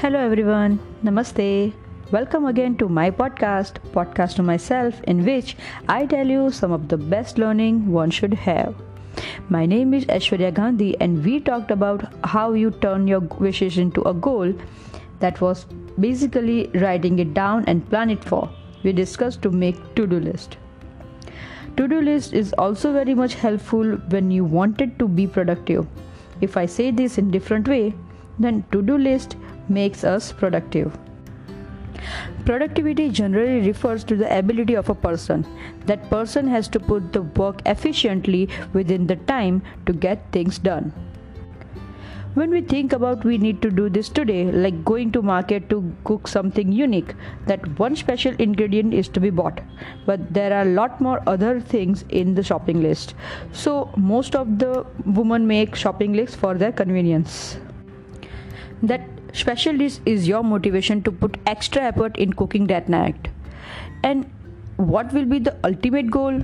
Hello everyone, Namaste. Welcome again to my podcast, Podcast to Myself, in which I tell you some of the best learning one should have. My name is Aishwarya Gandhi, and we talked about how you turn your wishes into a goal. That was basically writing it down and plan it for. We discussed to make to-do list. To-do list is also very much helpful when you wanted to be productive. If I say this in different way, then to-do list makes us productive. Productivity generally refers to the ability of a person. That person has to put the work efficiently within the time to get things done. When we think about we need to do this today, like going to market to cook something unique, that one special ingredient is to be bought. But there are a lot more other things in the shopping list. So most of the women make shopping lists for their convenience. That special dish is your motivation to put extra effort in cooking that night. And what will be the ultimate goal?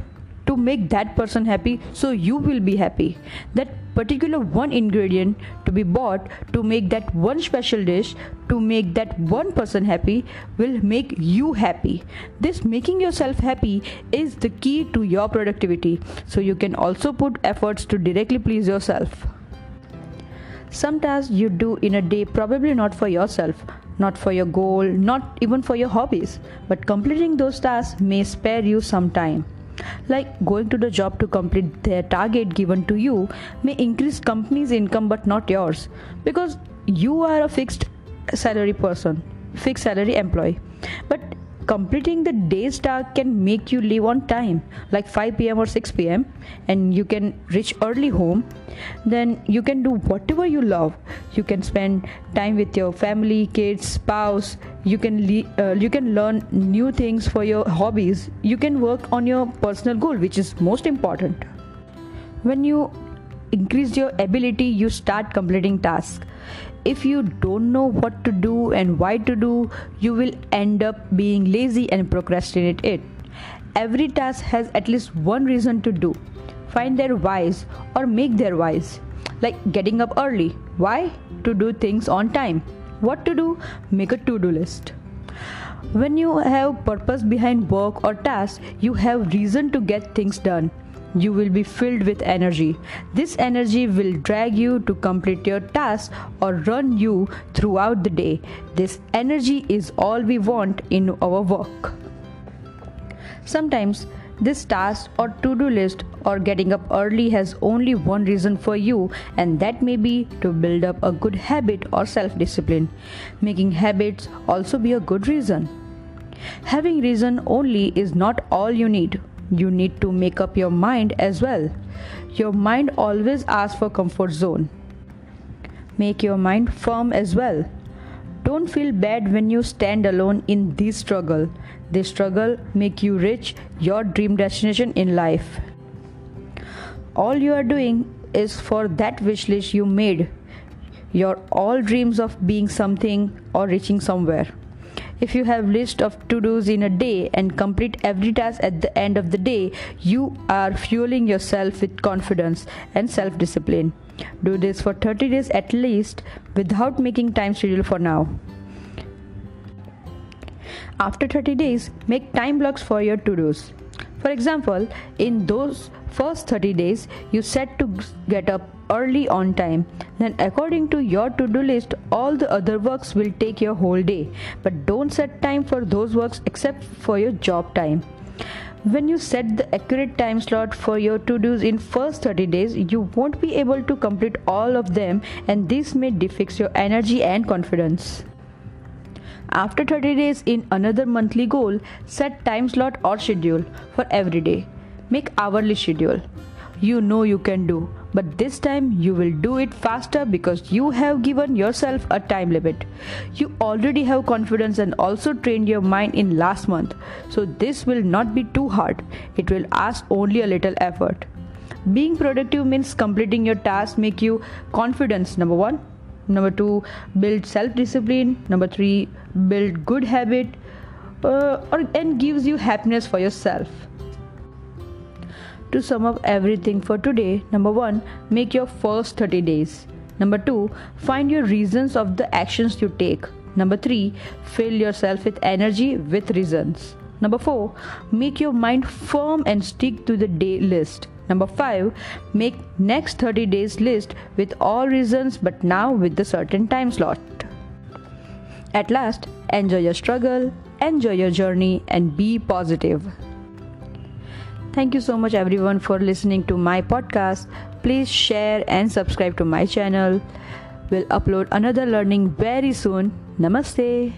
To make that person happy so you will be happy. That particular one ingredient to be bought to make that one special dish to make that one person happy will make you happy. This making yourself happy is the key to your productivity. So you can also put efforts to directly please yourself some tasks you do in a day probably not for yourself, not for your goal, not even for your hobbies, but completing those tasks may spare you some time. Like going to the job to complete their target given to you may increase company's income but not yours because you are a fixed salary person, fixed salary employee. But completing the day's task can make you leave on time like 5 pm or 6 pm and you can reach early home. Then you can do whatever you love. You can spend time with your family kids spouse. You can le- uh, you can learn new things for your hobbies. You can work on your personal goal which is most important. When you increase your ability you start completing tasks if you don't know what to do and why to do, you will end up being lazy and procrastinate it. Every task has at least one reason to do. Find their whys or make their whys. Like getting up early. Why? To do things on time. What to do? Make a to do list. When you have purpose behind work or task, you have reason to get things done you will be filled with energy. This energy will drag you to complete your task or run you throughout the day. This energy is all we want in our work. Sometimes this task or to do list or getting up early has only one reason for you, and that may be to build up a good habit or self discipline. Making habits also be a good reason. Having reason only is not all you need you need to make up your mind as well. Your mind always asks for comfort zone. Make your mind firm as well. Don't feel bad when you stand alone in this struggle. This struggle make you reach your dream destination in life. All you are doing is for that wish list you made. Your all dreams of being something or reaching somewhere. If you have list of to-dos in a day and complete every task at the end of the day, you are fueling yourself with confidence and self-discipline. Do this for 30 days at least without making time schedule for now. After 30 days, make time blocks for your to-dos. For example, in those first 30 days, you set to get up early on time. Then, according to your to do list, all the other works will take your whole day. But don't set time for those works except for your job time. When you set the accurate time slot for your to-dos in first 30 days, you won't be able to complete all of them and this may defix your energy and confidence. After 30 days in another monthly goal, set time slot or schedule for every day. Make hourly schedule. You know you can do, but this time you will do it faster because you have given yourself a time limit. You already have confidence and also trained your mind in last month. So this will not be too hard. It will ask only a little effort. Being productive means completing your task make you confidence number 1 number two build self-discipline number three build good habit uh, or and gives you happiness for yourself to sum up everything for today number one make your first 30 days number two find your reasons of the actions you take Number 3. Fill yourself with energy with reasons. Number 4. Make your mind firm and stick to the day list. Number 5. Make next 30 days list with all reasons but now with the certain time slot. At last, enjoy your struggle, enjoy your journey and be positive. Thank you so much everyone for listening to my podcast. Please share and subscribe to my channel. We'll upload another learning very soon. Namaste.